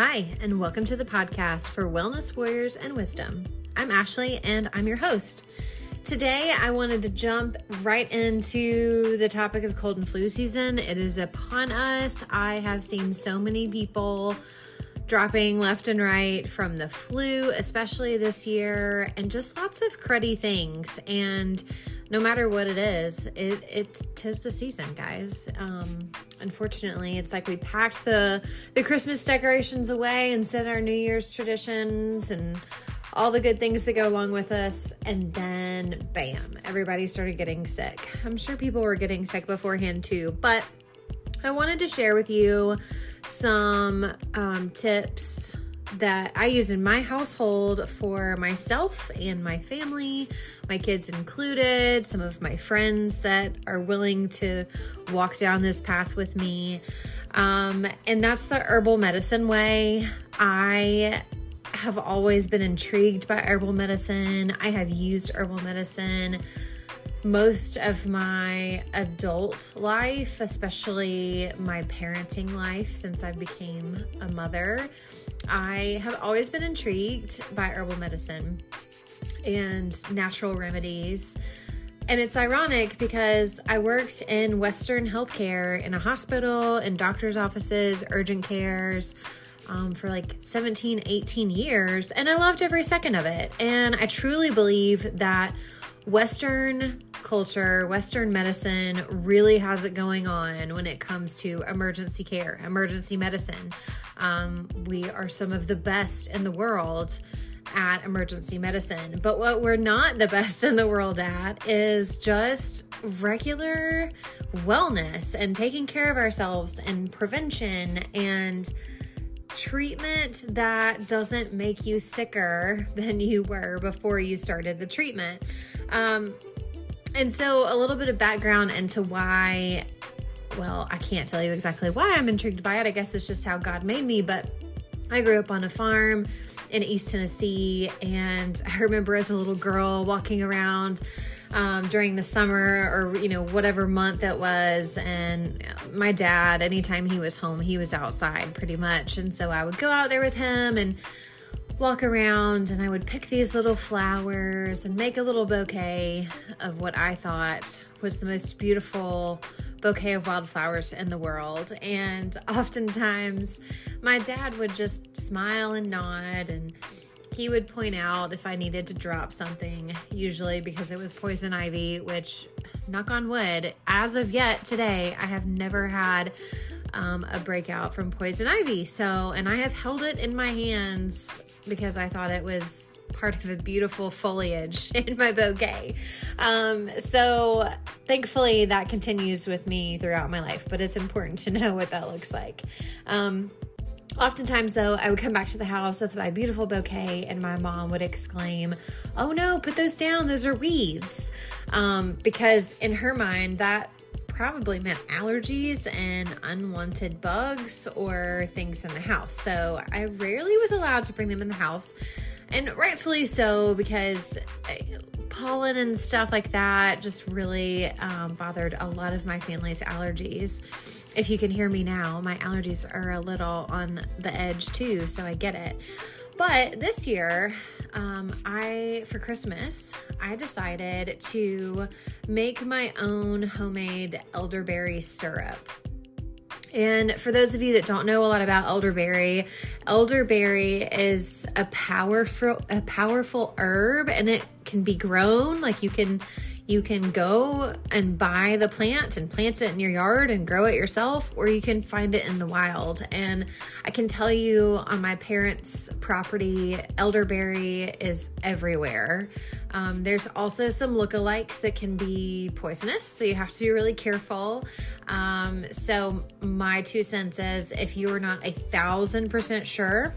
Hi, and welcome to the podcast for Wellness Warriors and Wisdom. I'm Ashley, and I'm your host. Today, I wanted to jump right into the topic of cold and flu season. It is upon us. I have seen so many people dropping left and right from the flu, especially this year, and just lots of cruddy things. And no matter what it is, it it tis the season, guys. Um, unfortunately, it's like we packed the the Christmas decorations away and set our New Year's traditions and all the good things that go along with us, and then bam, everybody started getting sick. I'm sure people were getting sick beforehand too, but I wanted to share with you some um, tips that I use in my household for myself and my family, my kids included, some of my friends that are willing to walk down this path with me. Um, and that's the herbal medicine way. I have always been intrigued by herbal medicine. I have used herbal medicine most of my adult life, especially my parenting life since I became a mother. I have always been intrigued by herbal medicine and natural remedies. And it's ironic because I worked in Western healthcare in a hospital, in doctor's offices, urgent cares. Um, for like 17, 18 years, and I loved every second of it. And I truly believe that Western culture, Western medicine really has it going on when it comes to emergency care, emergency medicine. Um, we are some of the best in the world at emergency medicine. But what we're not the best in the world at is just regular wellness and taking care of ourselves and prevention and treatment that doesn't make you sicker than you were before you started the treatment. Um, and so, a little bit of background into why, well, I can't tell you exactly why I'm intrigued by it. I guess it's just how God made me, but I grew up on a farm in East Tennessee, and I remember as a little girl walking around um, during the summer or you know whatever month it was and my dad anytime he was home he was outside pretty much and so i would go out there with him and walk around and I would pick these little flowers and make a little bouquet of what I thought was the most beautiful bouquet of wildflowers in the world. And oftentimes my dad would just smile and nod and he would point out if I needed to drop something, usually because it was poison ivy, which, knock on wood, as of yet today, I have never had um, a breakout from poison ivy. So, and I have held it in my hands because I thought it was part of a beautiful foliage in my bouquet. Um, so thankfully that continues with me throughout my life, but it's important to know what that looks like. Um, Oftentimes, though, I would come back to the house with my beautiful bouquet, and my mom would exclaim, Oh no, put those down, those are weeds. Um, because in her mind, that probably meant allergies and unwanted bugs or things in the house. So I rarely was allowed to bring them in the house. And rightfully so, because uh, pollen and stuff like that just really um, bothered a lot of my family's allergies. If you can hear me now, my allergies are a little on the edge too, so I get it. But this year, um, I for Christmas, I decided to make my own homemade elderberry syrup. And for those of you that don't know a lot about elderberry, elderberry is a powerful a powerful herb and it can be grown like you can you can go and buy the plant and plant it in your yard and grow it yourself, or you can find it in the wild. And I can tell you on my parents' property, elderberry is everywhere. Um, there's also some lookalikes that can be poisonous, so you have to be really careful. Um, so, my two cents is if you are not a thousand percent sure,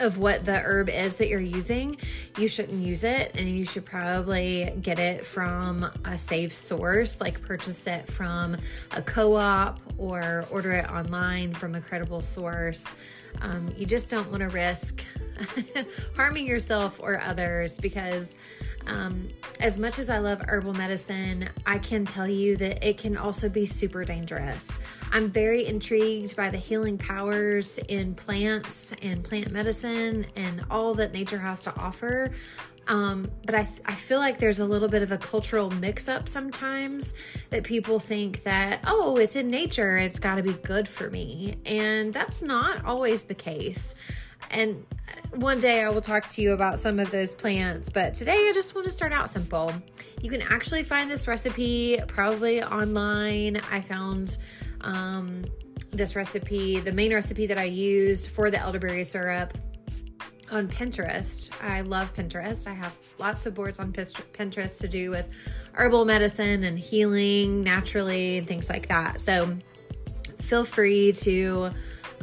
of what the herb is that you're using, you shouldn't use it. And you should probably get it from a safe source, like purchase it from a co op or order it online from a credible source. Um, you just don't want to risk harming yourself or others because Um, as much as I love herbal medicine, I can tell you that it can also be super dangerous. I'm very intrigued by the healing powers in plants and plant medicine and all that nature has to offer. Um, but I, I feel like there's a little bit of a cultural mix up sometimes that people think that, oh, it's in nature, it's got to be good for me. And that's not always the case. And one day I will talk to you about some of those plants, but today I just want to start out simple. You can actually find this recipe probably online. I found um, this recipe, the main recipe that I used for the elderberry syrup on Pinterest. I love Pinterest. I have lots of boards on Pinterest to do with herbal medicine and healing naturally and things like that. So feel free to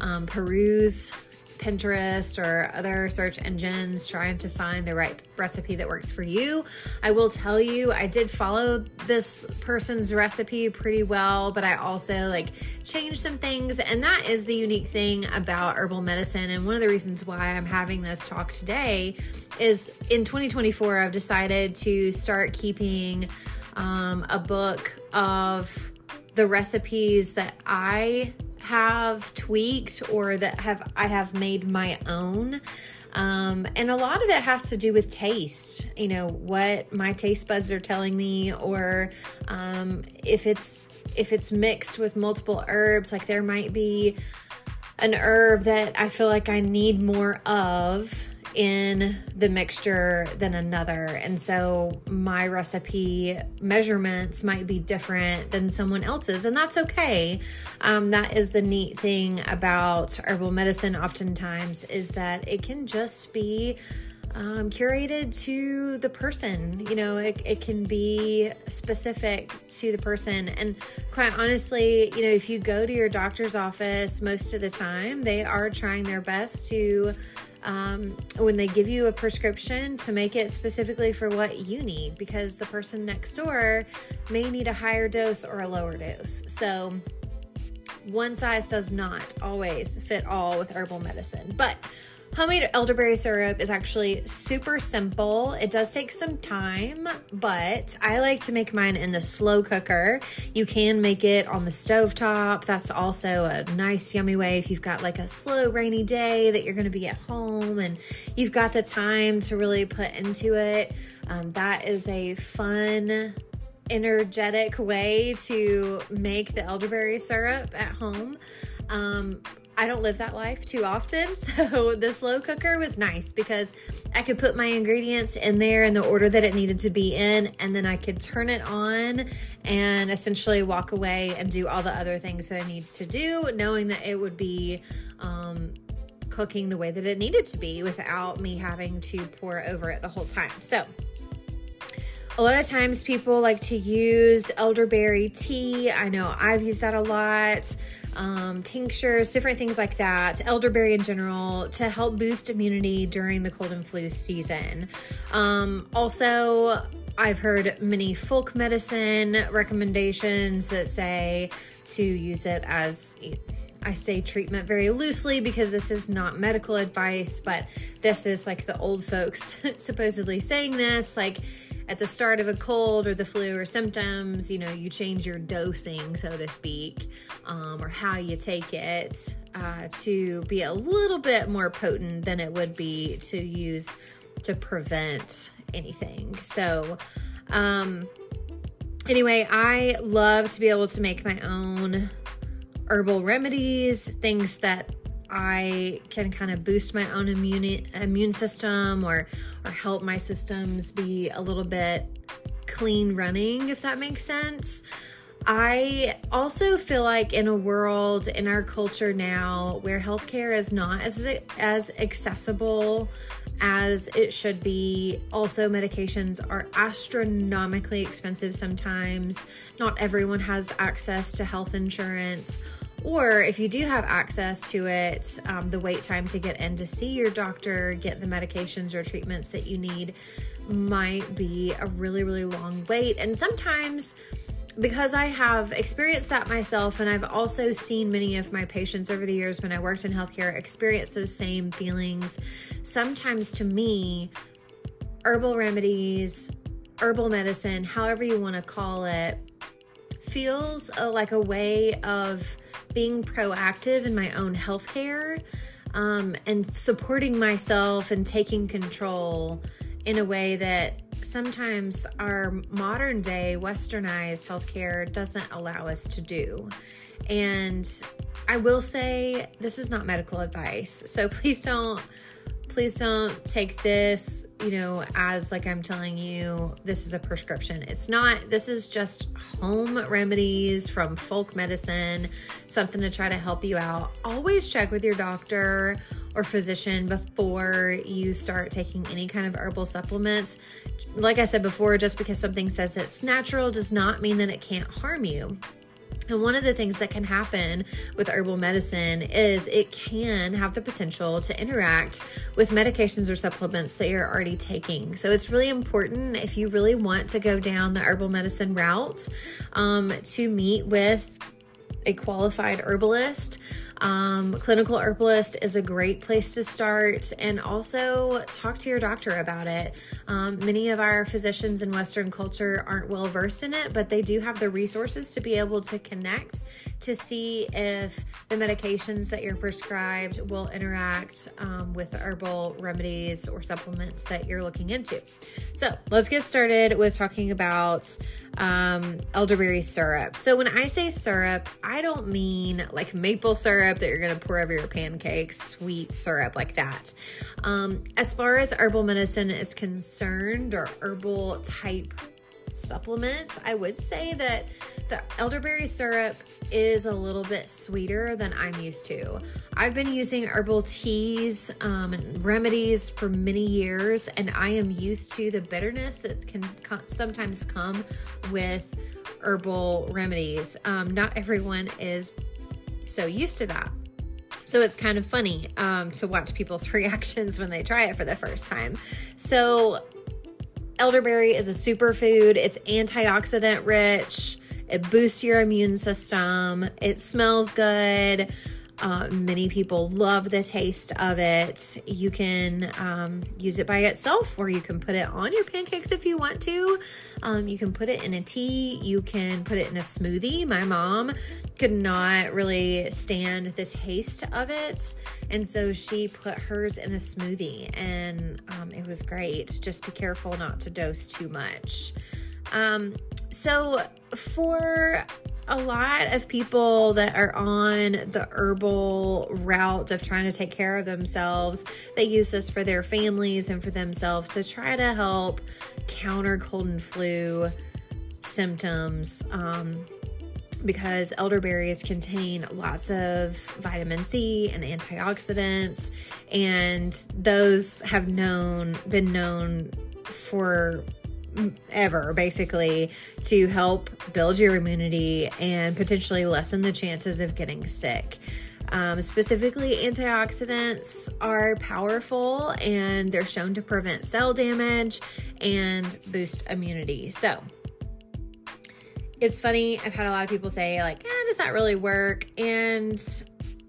um, peruse Pinterest or other search engines trying to find the right recipe that works for you. I will tell you, I did follow this person's recipe pretty well, but I also like changed some things. And that is the unique thing about herbal medicine. And one of the reasons why I'm having this talk today is in 2024, I've decided to start keeping um, a book of the recipes that I have tweaked or that have I have made my own. Um, and a lot of it has to do with taste, you know, what my taste buds are telling me, or um, if it's if it's mixed with multiple herbs, like there might be an herb that I feel like I need more of in the mixture than another. And so my recipe measurements might be different than someone else's, and that's okay. Um, that is the neat thing about herbal medicine, oftentimes, is that it can just be. Um, curated to the person. You know, it, it can be specific to the person. And quite honestly, you know, if you go to your doctor's office most of the time, they are trying their best to um, when they give you a prescription to make it specifically for what you need because the person next door may need a higher dose or a lower dose. So, one size does not always fit all with herbal medicine. But Homemade elderberry syrup is actually super simple. It does take some time, but I like to make mine in the slow cooker. You can make it on the stove top. That's also a nice, yummy way if you've got like a slow, rainy day that you're going to be at home and you've got the time to really put into it. Um, that is a fun, energetic way to make the elderberry syrup at home. Um, I don't live that life too often. So the slow cooker was nice because I could put my ingredients in there in the order that it needed to be in, and then I could turn it on and essentially walk away and do all the other things that I need to do, knowing that it would be um, cooking the way that it needed to be without me having to pour over it the whole time. So, a lot of times people like to use elderberry tea. I know I've used that a lot. Um, tinctures, different things like that, elderberry in general, to help boost immunity during the cold and flu season. Um, also, I've heard many folk medicine recommendations that say to use it as I say treatment very loosely because this is not medical advice, but this is like the old folks supposedly saying this. Like, at the start of a cold or the flu or symptoms, you know, you change your dosing, so to speak, um, or how you take it uh, to be a little bit more potent than it would be to use to prevent anything. So, um, anyway, I love to be able to make my own herbal remedies, things that I can kind of boost my own immune immune system or or help my systems be a little bit clean running if that makes sense. I also feel like in a world in our culture now where healthcare is not as as accessible as it should be, also medications are astronomically expensive sometimes. Not everyone has access to health insurance or if you do have access to it, um, the wait time to get in to see your doctor, get the medications or treatments that you need might be a really, really long wait. And sometimes, because I have experienced that myself, and I've also seen many of my patients over the years when I worked in healthcare experience those same feelings. Sometimes to me, herbal remedies, herbal medicine, however you want to call it, feels uh, like a way of being proactive in my own healthcare um, and supporting myself and taking control in a way that sometimes our modern day westernized healthcare doesn't allow us to do. And I will say this is not medical advice. So please don't please don't take this, you know, as like I'm telling you this is a prescription. It's not. This is just home remedies from folk medicine, something to try to help you out. Always check with your doctor or physician before you start taking any kind of herbal supplements. Like I said before, just because something says it's natural does not mean that it can't harm you. And one of the things that can happen with herbal medicine is it can have the potential to interact with medications or supplements that you're already taking. So it's really important if you really want to go down the herbal medicine route um, to meet with a qualified herbalist um, clinical herbalist is a great place to start, and also talk to your doctor about it. Um, many of our physicians in Western culture aren't well versed in it, but they do have the resources to be able to connect to see if the medications that you're prescribed will interact um, with herbal remedies or supplements that you're looking into. So let's get started with talking about um, elderberry syrup. So when I say syrup, I don't mean like maple syrup syrup that you're going to pour over your pancakes, sweet syrup like that. Um, as far as herbal medicine is concerned, or herbal type supplements, I would say that the elderberry syrup is a little bit sweeter than I'm used to. I've been using herbal teas um, and remedies for many years, and I am used to the bitterness that can co- sometimes come with herbal remedies. Um, not everyone is so used to that. So it's kind of funny um, to watch people's reactions when they try it for the first time. So, elderberry is a superfood, it's antioxidant rich, it boosts your immune system, it smells good. Uh, many people love the taste of it. You can um, use it by itself, or you can put it on your pancakes if you want to. Um, you can put it in a tea. You can put it in a smoothie. My mom could not really stand the taste of it, and so she put hers in a smoothie, and um, it was great. Just be careful not to dose too much. Um, so for a lot of people that are on the herbal route of trying to take care of themselves, they use this for their families and for themselves to try to help counter cold and flu symptoms. Um, because elderberries contain lots of vitamin C and antioxidants, and those have known been known for ever basically to help build your immunity and potentially lessen the chances of getting sick. Um, specifically, antioxidants are powerful and they're shown to prevent cell damage and boost immunity. So, it's funny, I've had a lot of people say, like, eh, does that really work? And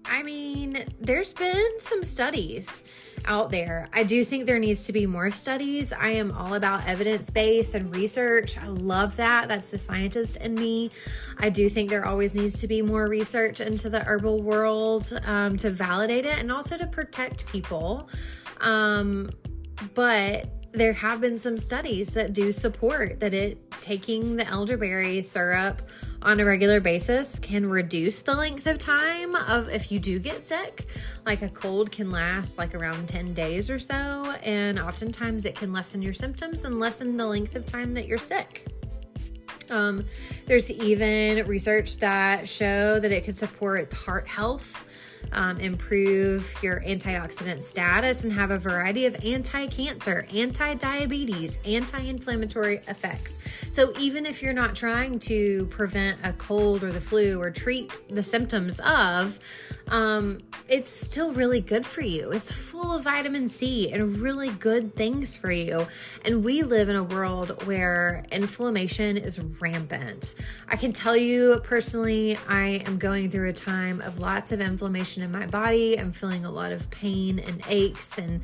I mean, there's been some studies out there. I do think there needs to be more studies. I am all about evidence base and research. I love that. That's the scientist in me. I do think there always needs to be more research into the herbal world um, to validate it and also to protect people. Um, but there have been some studies that do support that it taking the elderberry syrup on a regular basis can reduce the length of time of if you do get sick. Like a cold can last like around 10 days or so, and oftentimes it can lessen your symptoms and lessen the length of time that you're sick. Um, there's even research that show that it could support heart health um, improve your antioxidant status, and have a variety of anti cancer, anti diabetes, anti inflammatory effects. So, even if you're not trying to prevent a cold or the flu or treat the symptoms of, um, it's still really good for you. It's full of vitamin C and really good things for you. And we live in a world where inflammation is rampant. I can tell you personally, I am going through a time of lots of inflammation in my body. I'm feeling a lot of pain and aches and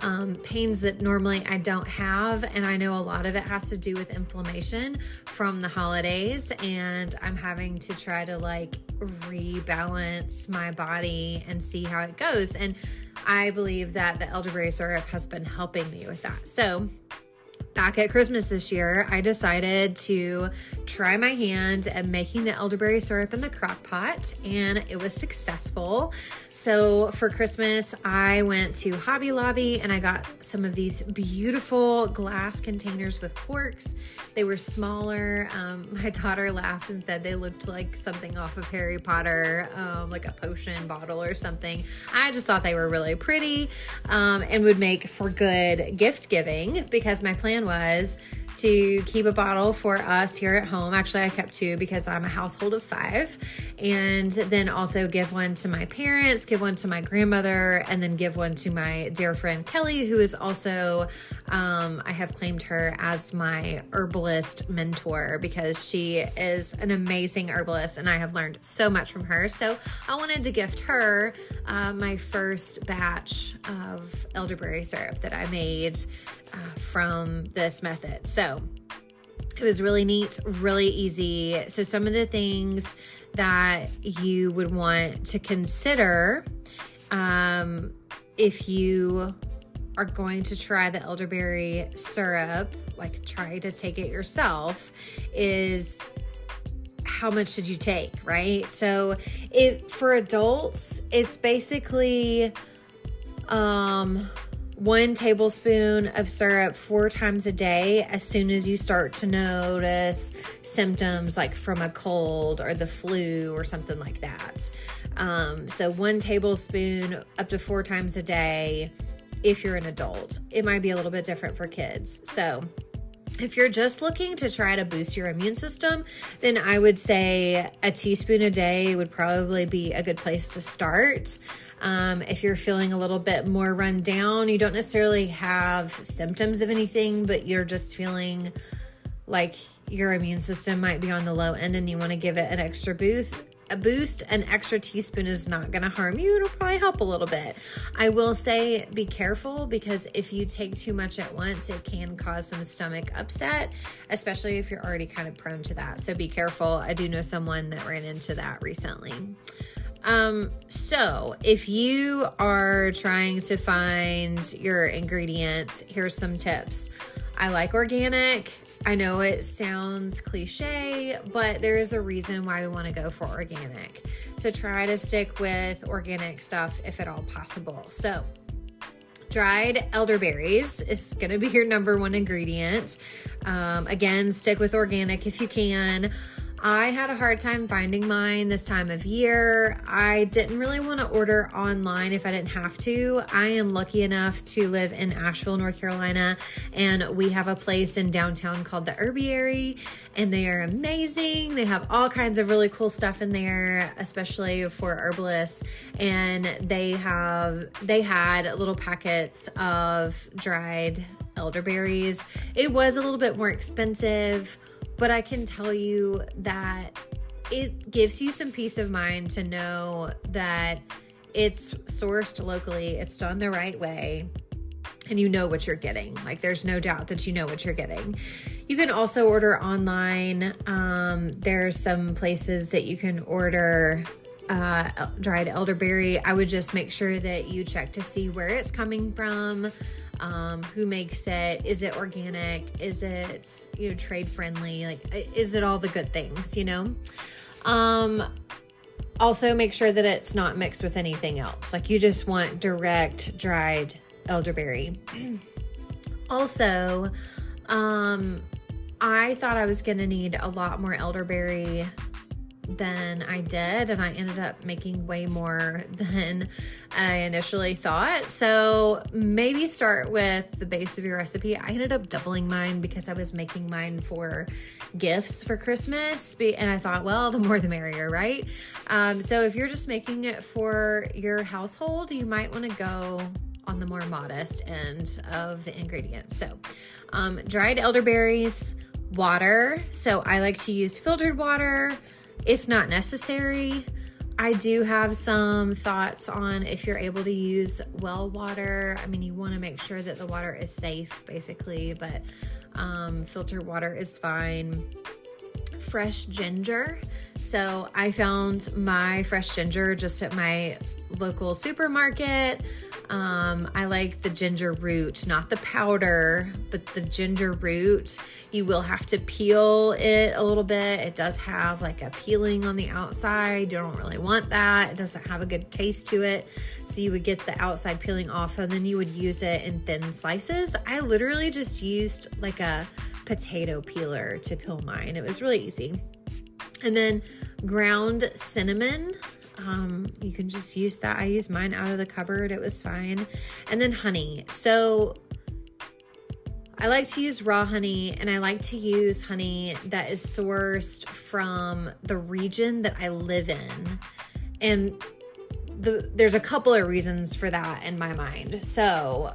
um, pains that normally I don't have. And I know a lot of it has to do with inflammation from the holidays. And I'm having to try to like rebalance my body and see how it goes. And I believe that the elderberry syrup has been helping me with that. So, back at Christmas this year, I decided to try my hand at making the elderberry syrup in the crock pot, and it was successful. So for Christmas, I went to Hobby Lobby and I got some of these beautiful glass containers with corks. They were smaller. Um, my daughter laughed and said they looked like something off of Harry Potter, um, like a potion bottle or something. I just thought they were really pretty um, and would make for good gift giving because my plan was to keep a bottle for us here at home. Actually, I kept two because I'm a household of five. And then also give one to my parents, give one to my grandmother, and then give one to my dear friend Kelly, who is also, um, I have claimed her as my herbalist mentor because she is an amazing herbalist and I have learned so much from her. So I wanted to gift her uh, my first batch of elderberry syrup that I made from this method. So it was really neat, really easy. So, some of the things that you would want to consider um, if you are going to try the elderberry syrup, like try to take it yourself, is how much should you take, right? So, it for adults, it's basically um one tablespoon of syrup four times a day as soon as you start to notice symptoms like from a cold or the flu or something like that. Um, so, one tablespoon up to four times a day if you're an adult. It might be a little bit different for kids. So, if you're just looking to try to boost your immune system, then I would say a teaspoon a day would probably be a good place to start. Um, if you're feeling a little bit more run down, you don't necessarily have symptoms of anything, but you're just feeling like your immune system might be on the low end and you want to give it an extra boost a boost an extra teaspoon is not going to harm you. It'll probably help a little bit. I will say be careful because if you take too much at once it can cause some stomach upset especially if you're already kind of prone to that. So be careful. I do know someone that ran into that recently um, so if you are trying to find your ingredients, here's some tips. I like organic. I know it sounds cliche, but there is a reason why we want to go for organic. So try to stick with organic stuff if at all possible. So, dried elderberries is going to be your number one ingredient. Um, again, stick with organic if you can. I had a hard time finding mine this time of year. I didn't really want to order online if I didn't have to. I am lucky enough to live in Asheville, North Carolina, and we have a place in downtown called the Herbiary, and they are amazing. They have all kinds of really cool stuff in there, especially for herbalists. And they have they had little packets of dried elderberries. It was a little bit more expensive but I can tell you that it gives you some peace of mind to know that it's sourced locally, it's done the right way, and you know what you're getting. Like, there's no doubt that you know what you're getting. You can also order online. Um, there's some places that you can order uh, dried elderberry. I would just make sure that you check to see where it's coming from um, who makes it? Is it organic? Is it you know trade friendly? Like is it all the good things you know? Um also make sure that it's not mixed with anything else. Like you just want direct dried elderberry. Also um i thought i was going to need a lot more elderberry than I did, and I ended up making way more than I initially thought. So maybe start with the base of your recipe. I ended up doubling mine because I was making mine for gifts for Christmas, and I thought, well, the more the merrier, right? Um, so if you're just making it for your household, you might want to go on the more modest end of the ingredients. So, um, dried elderberries, water. So I like to use filtered water. It's not necessary. I do have some thoughts on if you're able to use well water. I mean, you want to make sure that the water is safe, basically, but um, filtered water is fine. Fresh ginger. So I found my fresh ginger just at my local supermarket. Um, I like the ginger root, not the powder, but the ginger root. You will have to peel it a little bit. It does have like a peeling on the outside. You don't really want that. It doesn't have a good taste to it. So you would get the outside peeling off and then you would use it in thin slices. I literally just used like a potato peeler to peel mine. It was really easy. And then ground cinnamon. Um, you can just use that. I used mine out of the cupboard, it was fine. And then honey. So I like to use raw honey and I like to use honey that is sourced from the region that I live in. And the, there's a couple of reasons for that in my mind. So,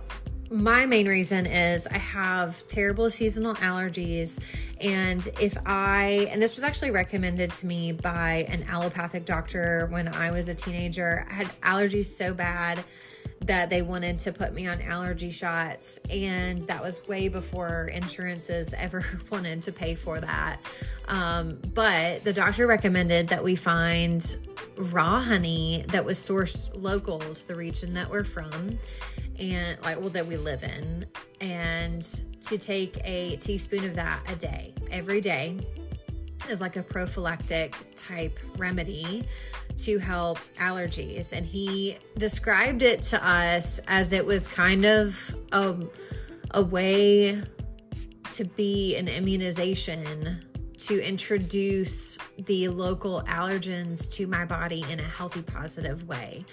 my main reason is I have terrible seasonal allergies. And if I, and this was actually recommended to me by an allopathic doctor when I was a teenager, I had allergies so bad that they wanted to put me on allergy shots. And that was way before insurances ever wanted to pay for that. Um, but the doctor recommended that we find raw honey that was sourced local to the region that we're from and like well that we live in and to take a teaspoon of that a day every day is like a prophylactic type remedy to help allergies. And he described it to us as it was kind of a, a way to be an immunization to introduce the local allergens to my body in a healthy positive way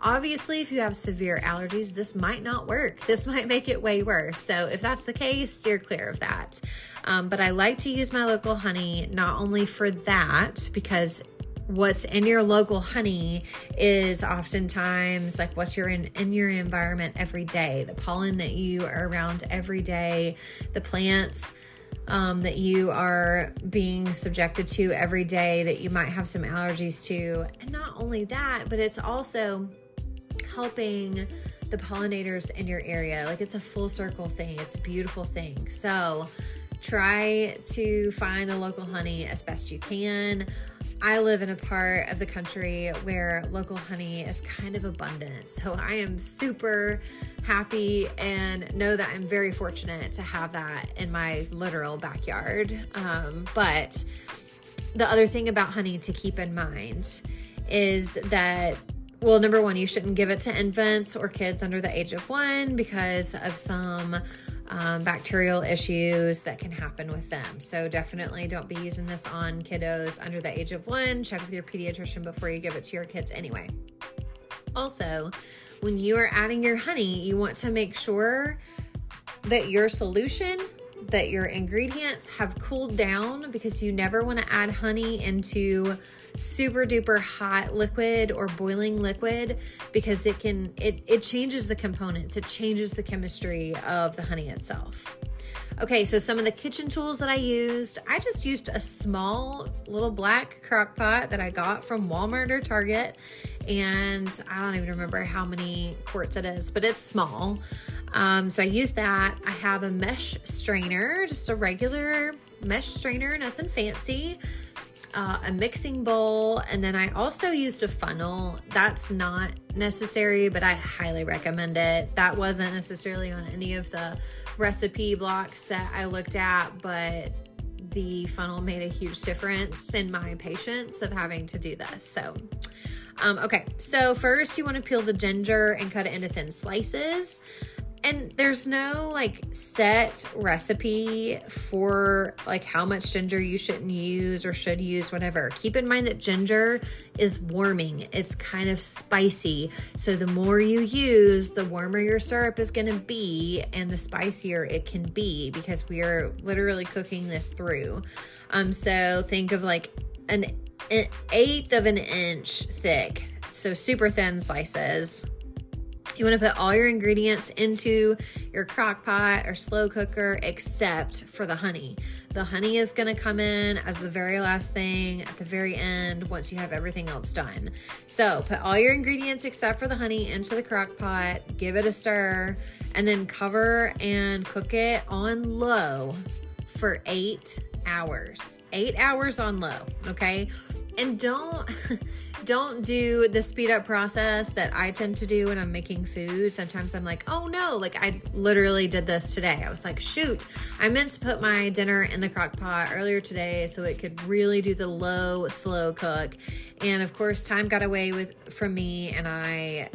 Obviously, if you have severe allergies, this might not work. This might make it way worse. So, if that's the case, steer clear of that. Um, but I like to use my local honey not only for that, because what's in your local honey is oftentimes like what's your in, in your environment every day the pollen that you are around every day the plants um, that you are being subjected to every day that you might have some allergies to and not only that but it's also helping the pollinators in your area. Like it's a full circle thing, it's a beautiful thing. So try to find the local honey as best you can. I live in a part of the country where local honey is kind of abundant. So I am super happy and know that I'm very fortunate to have that in my literal backyard. Um, but the other thing about honey to keep in mind is that well, number one, you shouldn't give it to infants or kids under the age of one because of some um, bacterial issues that can happen with them. So, definitely don't be using this on kiddos under the age of one. Check with your pediatrician before you give it to your kids anyway. Also, when you are adding your honey, you want to make sure that your solution that your ingredients have cooled down because you never want to add honey into super duper hot liquid or boiling liquid because it can it it changes the components. It changes the chemistry of the honey itself. Okay so some of the kitchen tools that i used i just used a small little black crock pot that i got from walmart or target and i don't even remember how many quarts it is but it's small um, so I use that. I have a mesh strainer, just a regular mesh strainer, nothing fancy. Uh, a mixing bowl, and then I also used a funnel. That's not necessary, but I highly recommend it. That wasn't necessarily on any of the recipe blocks that I looked at, but the funnel made a huge difference in my patience of having to do this. So, um, okay, so first you want to peel the ginger and cut it into thin slices and there's no like set recipe for like how much ginger you shouldn't use or should use whatever. Keep in mind that ginger is warming. It's kind of spicy. So the more you use the warmer your syrup is going to be and the spicier it can be because we are literally cooking this through. Um so think of like an, an eighth of an inch thick. So super thin slices You want to put all your ingredients into your crock pot or slow cooker except for the honey. The honey is going to come in as the very last thing at the very end once you have everything else done. So put all your ingredients except for the honey into the crock pot, give it a stir, and then cover and cook it on low for eight hours. Eight hours on low, okay? And don't don't do the speed up process that I tend to do when I'm making food. Sometimes I'm like, oh no, like I literally did this today. I was like, shoot, I meant to put my dinner in the crock pot earlier today so it could really do the low, slow cook. And of course, time got away with from me and I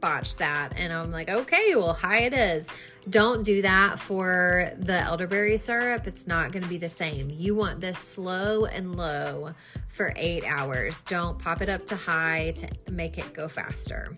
botched that. And I'm like, okay, well, high it is. Don't do that for the elderberry syrup. It's not going to be the same. You want this slow and low for eight hours. Don't pop it up to high to make it go faster.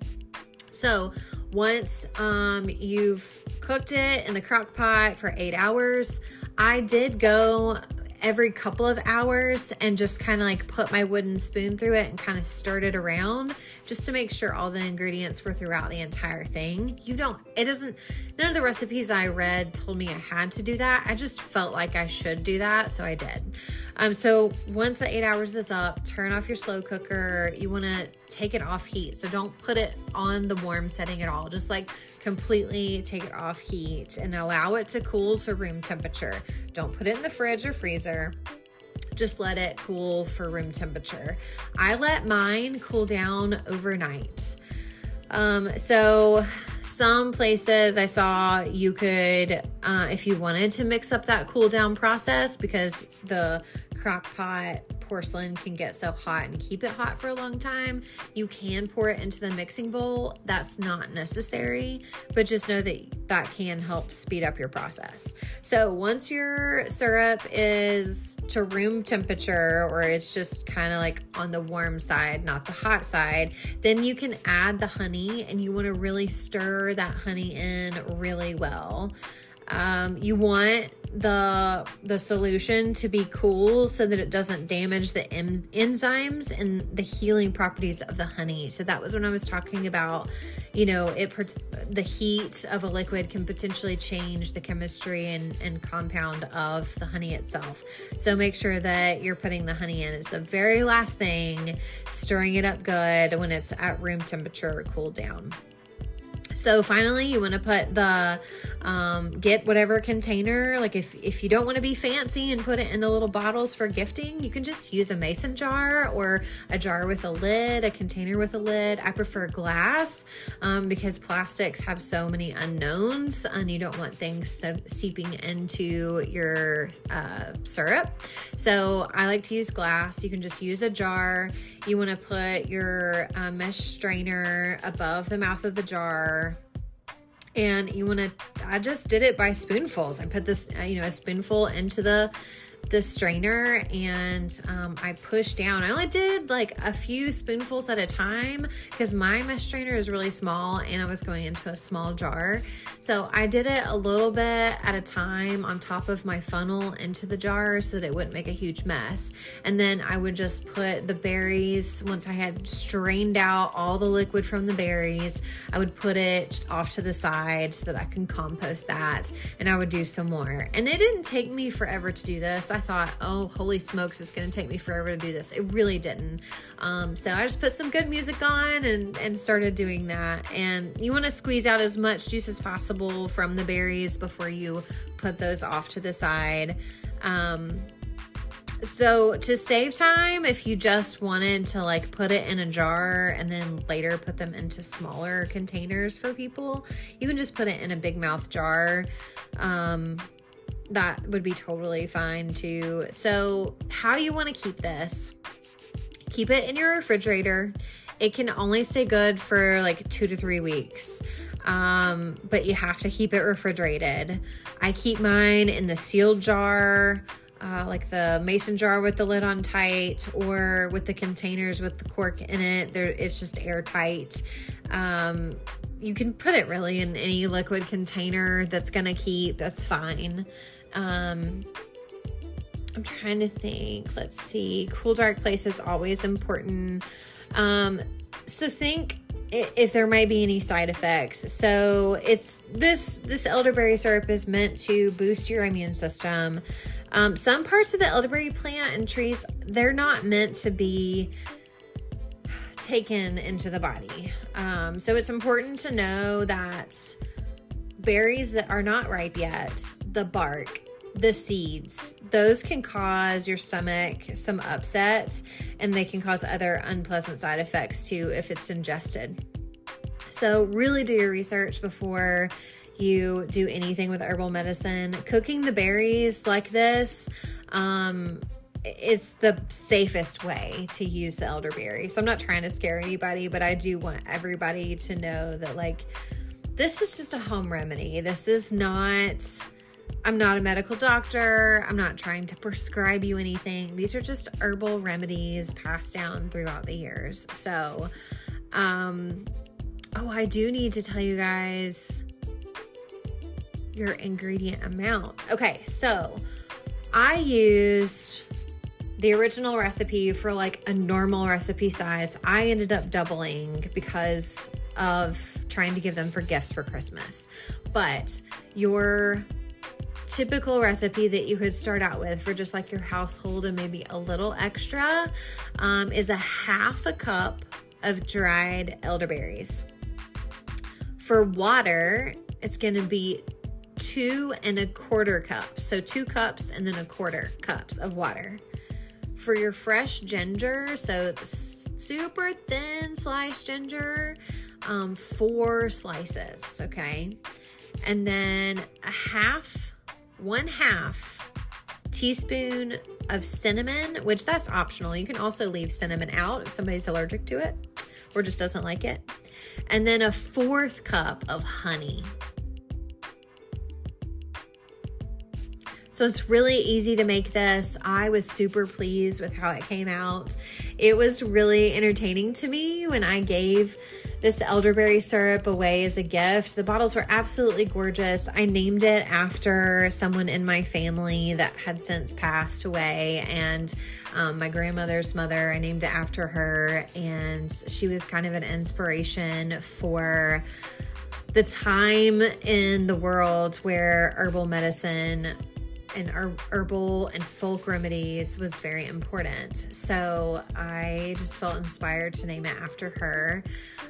So once um, you've cooked it in the crock pot for eight hours, I did go every couple of hours and just kind of like put my wooden spoon through it and kind of stirred it around just to make sure all the ingredients were throughout the entire thing. You don't, it doesn't, none of the recipes I read told me I had to do that. I just felt like I should do that, so I did. Um, so once the eight hours is up, turn off your slow cooker. You want to take it off heat. So don't put it on the warm setting at all. Just like completely take it off heat and allow it to cool to room temperature. Don't put it in the fridge or freezer just let it cool for room temperature. I let mine cool down overnight. Um, so some places I saw you could, uh, if you wanted to mix up that cool down process, because the crock pot porcelain can get so hot and keep it hot for a long time, you can pour it into the mixing bowl. That's not necessary, but just know that that can help speed up your process. So once your syrup is to room temperature or it's just kind of like on the warm side, not the hot side, then you can add the honey and you want to really stir that honey in really well. Um, you want the the solution to be cool so that it doesn't damage the en- enzymes and the healing properties of the honey. So that was when I was talking about, you know, it the heat of a liquid can potentially change the chemistry and, and compound of the honey itself. So make sure that you're putting the honey in. It's the very last thing, stirring it up good when it's at room temperature or cool down. So finally, you want to put the um, get whatever container. Like if if you don't want to be fancy and put it in the little bottles for gifting, you can just use a mason jar or a jar with a lid, a container with a lid. I prefer glass um, because plastics have so many unknowns, and you don't want things seeping into your uh, syrup. So I like to use glass. You can just use a jar. You want to put your uh, mesh strainer above the mouth of the jar and you want to i just did it by spoonfuls. I put this you know a spoonful into the the strainer and um, I pushed down. I only did like a few spoonfuls at a time because my mesh strainer is really small and I was going into a small jar. So I did it a little bit at a time on top of my funnel into the jar so that it wouldn't make a huge mess. And then I would just put the berries, once I had strained out all the liquid from the berries, I would put it off to the side so that I can compost that and I would do some more. And it didn't take me forever to do this. Thought, oh, holy smokes, it's going to take me forever to do this. It really didn't. Um, so I just put some good music on and, and started doing that. And you want to squeeze out as much juice as possible from the berries before you put those off to the side. Um, so to save time, if you just wanted to like put it in a jar and then later put them into smaller containers for people, you can just put it in a big mouth jar. Um, that would be totally fine too. So, how you want to keep this? Keep it in your refrigerator. It can only stay good for like two to three weeks, um, but you have to keep it refrigerated. I keep mine in the sealed jar. Uh, like the mason jar with the lid on tight or with the containers with the cork in it there it's just airtight um, you can put it really in any liquid container that's gonna keep that's fine um, I'm trying to think. Let's see. Cool, dark place is always important. Um, so think if there might be any side effects. So it's this this elderberry syrup is meant to boost your immune system. Um, some parts of the elderberry plant and trees they're not meant to be taken into the body. Um, so it's important to know that berries that are not ripe yet, the bark, the seeds, those can cause your stomach some upset and they can cause other unpleasant side effects too if it's ingested. So, really do your research before you do anything with herbal medicine. Cooking the berries like this, um, it's the safest way to use the elderberry. So I'm not trying to scare anybody, but I do want everybody to know that like this is just a home remedy. This is not I'm not a medical doctor. I'm not trying to prescribe you anything. These are just herbal remedies passed down throughout the years. So, um oh, I do need to tell you guys your ingredient amount. Okay, so I used the original recipe for like a normal recipe size. I ended up doubling because of trying to give them for gifts for Christmas. But your typical recipe that you could start out with for just like your household and maybe a little extra um, is a half a cup of dried elderberries. For water, it's going to be two and a quarter cups. So two cups and then a quarter cups of water. For your fresh ginger, so super thin sliced ginger, um, four slices, okay? And then a half, one half teaspoon of cinnamon, which that's optional. You can also leave cinnamon out if somebody's allergic to it or just doesn't like it. And then a fourth cup of honey. So it's really easy to make this. I was super pleased with how it came out. It was really entertaining to me when I gave this elderberry syrup away as a gift. The bottles were absolutely gorgeous. I named it after someone in my family that had since passed away, and um, my grandmother's mother. I named it after her, and she was kind of an inspiration for the time in the world where herbal medicine and herbal and folk remedies was very important. So I just felt inspired to name it after her.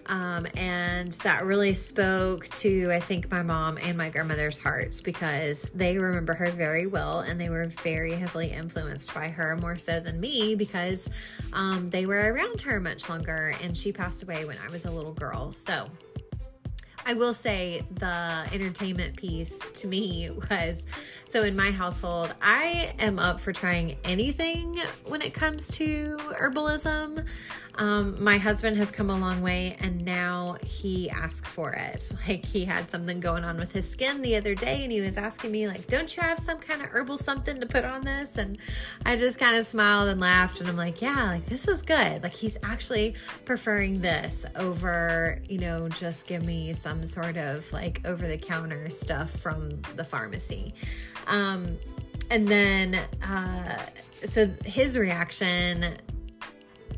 Um, and that really spoke to, I think, my mom and my grandmother's hearts because they remember her very well and they were very heavily influenced by her more so than me because um, they were around her much longer and she passed away when I was a little girl. So, I will say the entertainment piece to me was so in my household, I am up for trying anything when it comes to herbalism. Um, my husband has come a long way and now he asks for it. Like he had something going on with his skin the other day and he was asking me like, "Don't you have some kind of herbal something to put on this?" And I just kind of smiled and laughed and I'm like, "Yeah, like this is good." Like he's actually preferring this over, you know, just give me some sort of like over the counter stuff from the pharmacy. Um and then uh so his reaction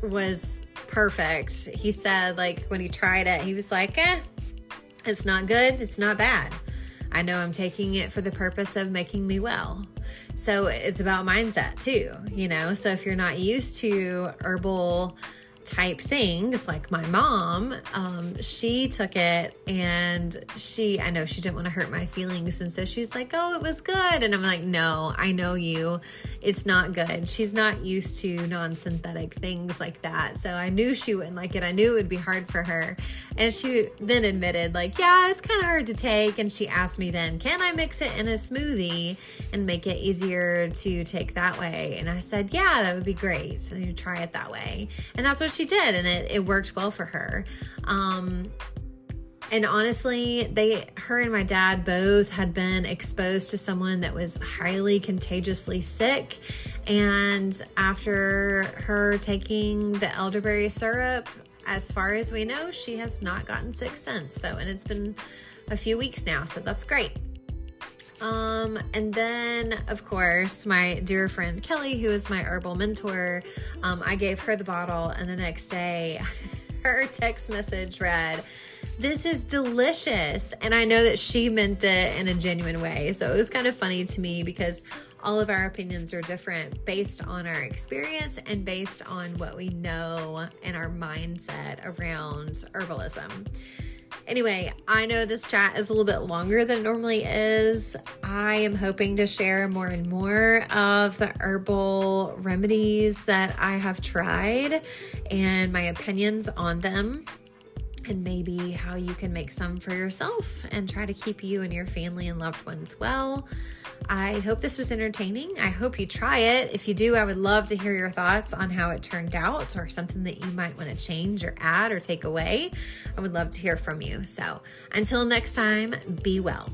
was perfect. He said, like, when he tried it, he was like, eh, it's not good, it's not bad. I know I'm taking it for the purpose of making me well. So it's about mindset too, you know? So if you're not used to herbal, type things like my mom um, she took it and she i know she didn't want to hurt my feelings. And so she's like oh it was good. And i'm like no i know you. It's not good. She's not used to non-synthetic things like that. So i knew she wouldn't like it. I knew it would be hard for her. And she then admitted like yeah it's kind of hard to take. And she asked me then can i mix it in a smoothie and make it easier to take that way? And i said yeah that would be great. So you try it that way. And that's what she she did, and it, it worked well for her. Um, and honestly, they, her and my dad both had been exposed to someone that was highly contagiously sick. And after her taking the elderberry syrup, as far as we know, she has not gotten sick since. So, and it's been a few weeks now, so that's great. Um, and then, of course, my dear friend Kelly, who is my herbal mentor, um, I gave her the bottle, and the next day, her text message read, This is delicious. And I know that she meant it in a genuine way. So it was kind of funny to me because all of our opinions are different based on our experience and based on what we know and our mindset around herbalism. Anyway, I know this chat is a little bit longer than it normally is. I am hoping to share more and more of the herbal remedies that I have tried and my opinions on them and maybe how you can make some for yourself and try to keep you and your family and loved ones well. I hope this was entertaining. I hope you try it. If you do, I would love to hear your thoughts on how it turned out or something that you might want to change or add or take away. I would love to hear from you. So until next time, be well.